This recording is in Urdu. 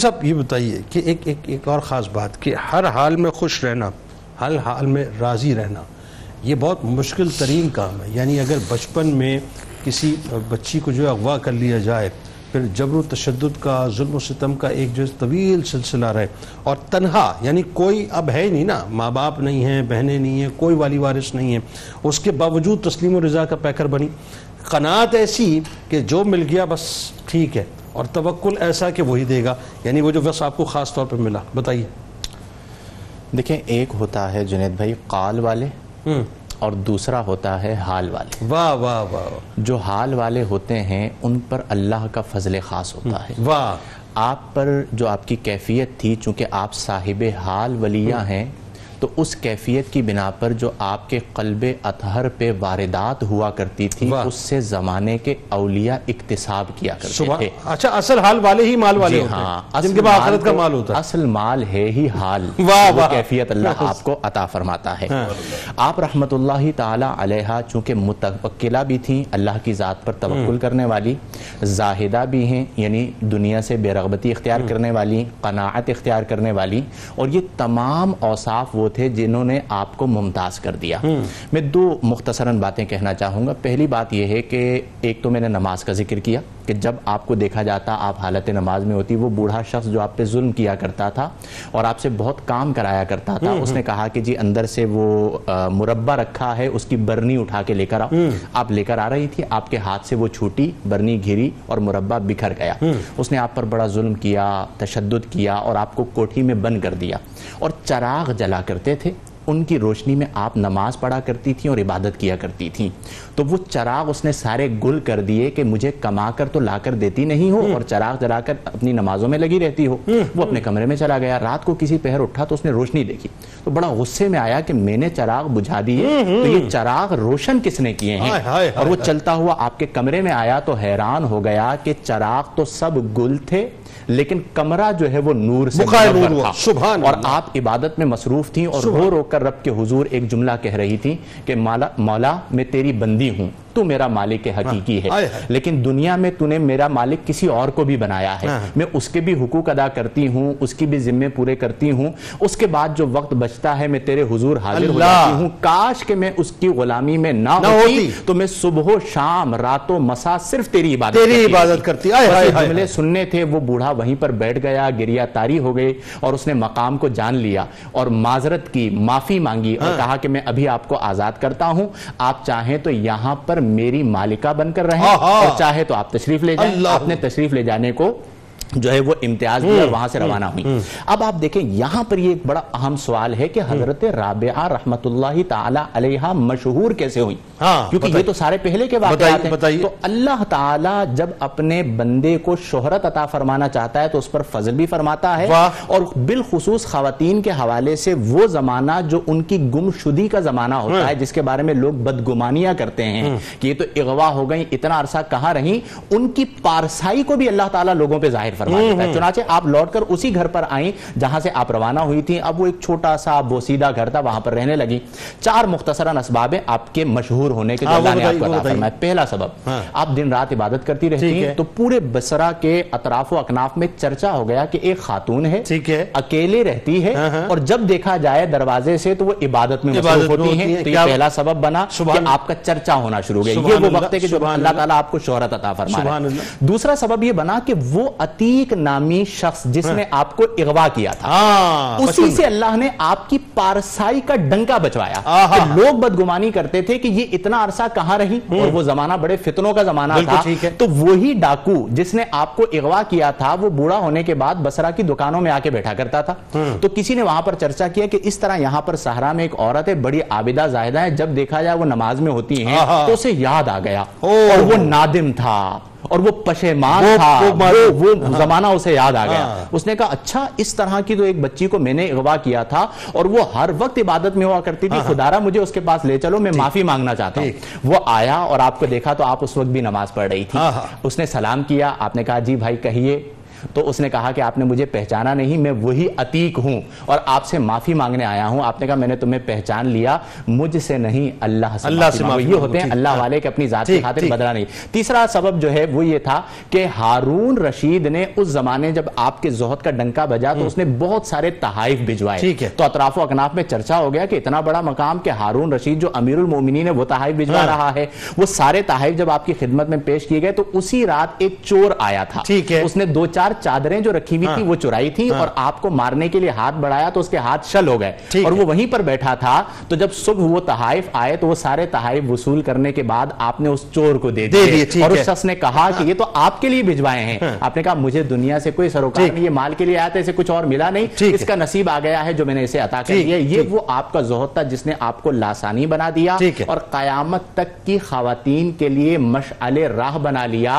صاحب، یہ بتائیے کہ ایک ایک ایک اور خاص بات کہ ہر حال میں خوش رہنا، ہر حال میں راضی رہنا، یہ بہت مشکل ترین کام ہے۔ یعنی اگر بچپن میں کسی بچی کو جو اغوا کر لیا جائے، پھر جبر و تشدد کا، ظلم و ستم کا ایک جو طویل سلسلہ رہے۔ اور تنہا یعنی کوئی اب ہے نہیں نا، ماں باپ نہیں ہیں، بہنیں نہیں ہیں، کوئی والی وارث نہیں ہے اس کے باوجود تسلیم و رضا کا پیکر بنی۔ قناعت ایسی کہ جو مل گیا بس ٹھیک ہے۔ اور توکل ایسا کہ وہی دے گا۔ یعنی وہ جو بس آپ کو خاص طور پر ملا۔ بتائیے۔ دیکھیں ایک ہوتا ہے جنید بھائی قال والے اور دوسرا ہوتا ہے حال والے۔ واہ واہ واہ۔ جو حال والے ہوتے ہیں ان پر اللہ کا فضل خاص ہوتا ہے۔ واہ۔ آپ پر جو آپ کی کیفیت تھی چونکہ آپ صاحب حال ولیہ ہیں تو اس کیفیت کی بنا پر جو آپ کے قلب اطہر پہ واردات ہوا کرتی تھی اس سے زمانے کے اولیاء اکتساب کیا کرتے تھے۔ اچھا اصل حال والے ہی مال والے جی ہوتے ہاں ہیں جن کے بعد آخرت کا مال ہوتا ہے۔ اصل مال ہے ہی حال۔ وہ کیفیت اللہ آپ کو عطا فرماتا ہے۔ آپ رحمت اللہ تعالی علیہ چونکہ متوکلہ بھی تھیں اللہ کی ذات پر توکل کرنے والی زاہدہ بھی ہیں یعنی دنیا سے بے رغبتی اختیار کرنے والی قناعت اختیار کرنے والی اور یہ تمام اوصاف وہ تھے جنہوں نے آپ کو ممتاز کر دیا۔ میں دو مختصراً باتیں کہنا چاہوں گا۔ پہلی بات یہ ہے کہ ایک تو میں نے نماز کا ذکر کیا کہ جب آپ کو دیکھا جاتا آپ حالت نماز میں ہوتی وہ بوڑھا شخص جو آپ پہ ظلم کیا کرتا تھا اور آپ سے بہت کام کرایا کرتا تھا اس نے کہا کہ جی اندر سے وہ مربع رکھا ہے اس کی برنی اٹھا کے لے کر آؤ۔ آپ لے کر آ رہی تھی آپ کے ہاتھ سے وہ چھوٹی برنی گھری اور مربع بکھر گیا۔ اس نے آپ پر بڑا ظلم کیا تشدد کیا اور آپ کو کوٹھی میں بند کر دیا۔ اور چراغ جلا کرتے تھے۔ ان کی روشنی میں آپ نماز پڑھا کرتی تھیں اور عبادت کیا کرتی تھیں۔ تو وہ چراغ اس نے سارے گل کر دیے کہ مجھے کما کر تو لا کر دیتی نہیں ہو اور چراغ جلا کر اپنی نمازوں میں لگی رہتی ہو۔ وہ اپنے کمرے میں چلا گیا۔ رات کو کسی پہر اٹھا تو اس نے روشنی دیکھی۔ تو بڑا غصے میں آیا کہ میں نے چراغ بجھا دیے تو یہ چراغ روشن کس نے کیے ہیں؟ اور وہ چلتا ہوا آپ کے کمرے میں آیا تو حیران ہو گیا کہ چراغ تو سب گل تھے۔ لیکن کمرہ جو ہے وہ نور سے نور ہوا، تھا۔ سبحان اور۔ آپ عبادت میں مصروف تھیں اور رو رو کر رب کے حضور ایک جملہ کہہ رہی تھی کہ مولا میں تیری بندی ہوں۔ تو میرا مالک حقیقی ہے۔ لیکن دنیا میں تو نے میرا مالک کسی اور کو بھی بنایا ہے ہاں۔ میں اس کے بھی حقوق ادا کرتی ہوں اس کی بھی ذمے پورے کرتی ہوں اس کے بعد جو وقت بچتا ہے میں تیرے حضور حاضر ہو۔ جاتی ہوں کاش کہ میں اس کی غلامی میں نہ ہوتی۔ تو میں صبح و شام رات و مسا صرف تیری عبادت تیری عبادت۔ کرتی جملے سننے تھے وہ بوڑھا وہیں پر بیٹھ گیا گریا تاری ہو گئے اور اس نے مقام کو جان لیا اور معذرت کی معافی مانگی اور کہا کہ میں ابھی آپ کو آزاد کرتا ہوں آپ چاہیں تو یہاں پر میری مالکہ بن کر رہیں۔ اور چاہے تو آپ تشریف لے جائیں آپ نے تشریف لے جانے کو جو ہے وہ امتیاز دیا اور وہاں سے روانہ ہوئی۔ اب آپ دیکھیں یہاں پر یہ ایک بڑا اہم سوال ہے کہ حضرت رابعہ رحمت اللہ تعالی علیہ مشہور کیسے ہوئی ہاں، کیونکہ یہ۔ تو سارے پہلے کے واقعات ہیں۔ تو اللہ تعالی جب اپنے بندے کو شہرت عطا فرمانا چاہتا ہے تو اس پر فضل بھی فرماتا ہے۔ اور بالخصوص خواتین کے حوالے سے وہ زمانہ جو ان کی گم شدی کا زمانہ ہوتا ہے جس کے بارے میں لوگ بدگمانیاں کرتے ہیں کہ یہ تو اغوا ہو گئی اتنا عرصہ کہاں رہیں؟ ان کی پارسائی کو بھی اللہ تعالیٰ لوگوں پہ ظاہر فرما دیتا ہے چنانچہ آپ لوٹ کر اسی گھر پر آئیں جہاں سے آپ روانہ ہوئی تھیں اب وہ ایک چھوٹا سا بوسیدہ گھر تھا وہاں پر رہنے لگی چار مختصراً اسباب ہیں آپ کے مشہور ہونے کے جو ہاں، اللہ نے آپ کو عطا۔ فرمایا پہلا سبب ہاں۔ آپ دن رات عبادت کرتی رہتی ہیں۔ تو پورے بسرا کے اطراف و اکناف میں چرچا ہو گیا کہ ایک خاتون ہے اکیلے رہتی ہے ہاں،۔ اور جب دیکھا جائے دروازے سے تو وہ عبادت میں مصروف ہوتی ہیں۔ تو یہ پہلا سبب بنا کہ آپ کا چرچا ہونا شروع ہو گیا یہ وہ وقت ہے کہ جو اللہ۔ تعالیٰ آپ کو شہرت عطا فرما رہا ہے۔ دوسرا سبب یہ بنا کہ وہ عتیق نامی شخص جس نے آپ کو اغوا کیا تھا۔ ہاں اسی سے اللہ نے آپ کی پارسائی کا ڈنکا بچوایا۔ کہ لوگ بدگمانی کرتے تھے کہ یہ اتنا عرصہ کہاں رہی اور وہ زمانہ بڑے فتنوں کا زمانہ تھا۔ تو وہی ڈاکو جس نے آپ کو اغوا کیا تھا وہ بوڑھا ہونے کے بعد بسرا کی دکانوں میں آ کے بیٹھا کرتا تھا۔ تو کسی نے وہاں پر چرچا کیا کہ اس طرح یہاں پر صحرا میں ایک عورت ہے بڑی عابدہ زاہدہ ہے۔ جب دیکھا جائے وہ نماز میں ہوتی ہیں۔ تو اسے یاد آ گیا۔ او۔ اور وہ نادم تھا۔ اور وہ پشیمان تھا وہ وہ زمانہ اسے یاد آ گیا۔ ہاں۔ اس نے کہا اچھا اس طرح کی تو ایک بچی کو میں نے اغوا کیا تھا اور وہ ہر وقت عبادت میں ہوا کرتی تھی۔ خدارہ مجھے اس کے پاس لے چلو میں معافی مانگنا چاہتا ہوں۔ وہ آیا اور آپ کو دیکھا تو آپ اس وقت بھی نماز پڑھ رہی تھی۔ ہاں، ہاں۔ اس نے سلام کیا آپ نے کہا جی بھائی کہیے۔ تو اس نے کہا کہ آپ نے مجھے پہچانا نہیں میں وہی عتیق ہوں اور آپ سے معافی مانگنے آیا ہوں آپ نے کہا میں نے تمہیں پہچان لیا مجھ سے نہیں اللہ سے اللہ سے معافی۔ معافی یہ ہوتے ہیں اللہ ٹھیک، والے کے اپنی ذات کی خاطر۔ بدلا نہیں تیسرا سبب جو ہے وہ یہ تھا کہ ہارون رشید نے اس زمانے جب آپ کے زہد کا ڈنکا بجا تو اس نے بہت سارے تحائف بھجوائے۔ تو اطراف و اکناف میں چرچا ہو گیا کہ اتنا بڑا مقام کہ ہارون رشید جو امیر المومنین ہے وہ تحائف بھجوا ہاں۔ رہا ہے وہ سارے تحائف جب آپ کی خدمت میں پیش کیے گئے تو اسی رات ایک چور آیا تھا۔ اس نے دو چار چادریں جو رکھی ہوئی تھی وہ چرائی تھی اور آپ کو مارنے کے لیے ہاتھ بڑھایا تو اس کے ہاتھ شل ہو گئے اور۔ وہ وہیں پر بیٹھا تھا تو جب صبح وہ تحائف آئے تو وہ سارے تحائف وصول کرنے کے بعد آپ نے اس چور کو دے دیے، ٹھیک اور۔ اس شخص نے کہا کہ یہ تو آپ کے لیے بھجوائے ہیں آپ نے کہا مجھے دنیا سے کوئی سروکار۔ نہیں یہ مال کے لیے آیا تھا اسے کچھ اور ملا نہیں اس۔ کا نصیب آ گیا ہے جو میں نے اسے عطا کر دیا یہ۔ وہ آپ کا زہد تھا جس نے آپ کو لاسانی بنا دیا۔ اور قیامت تک کی خواتین کے لیے مشعل راہ بنا لیا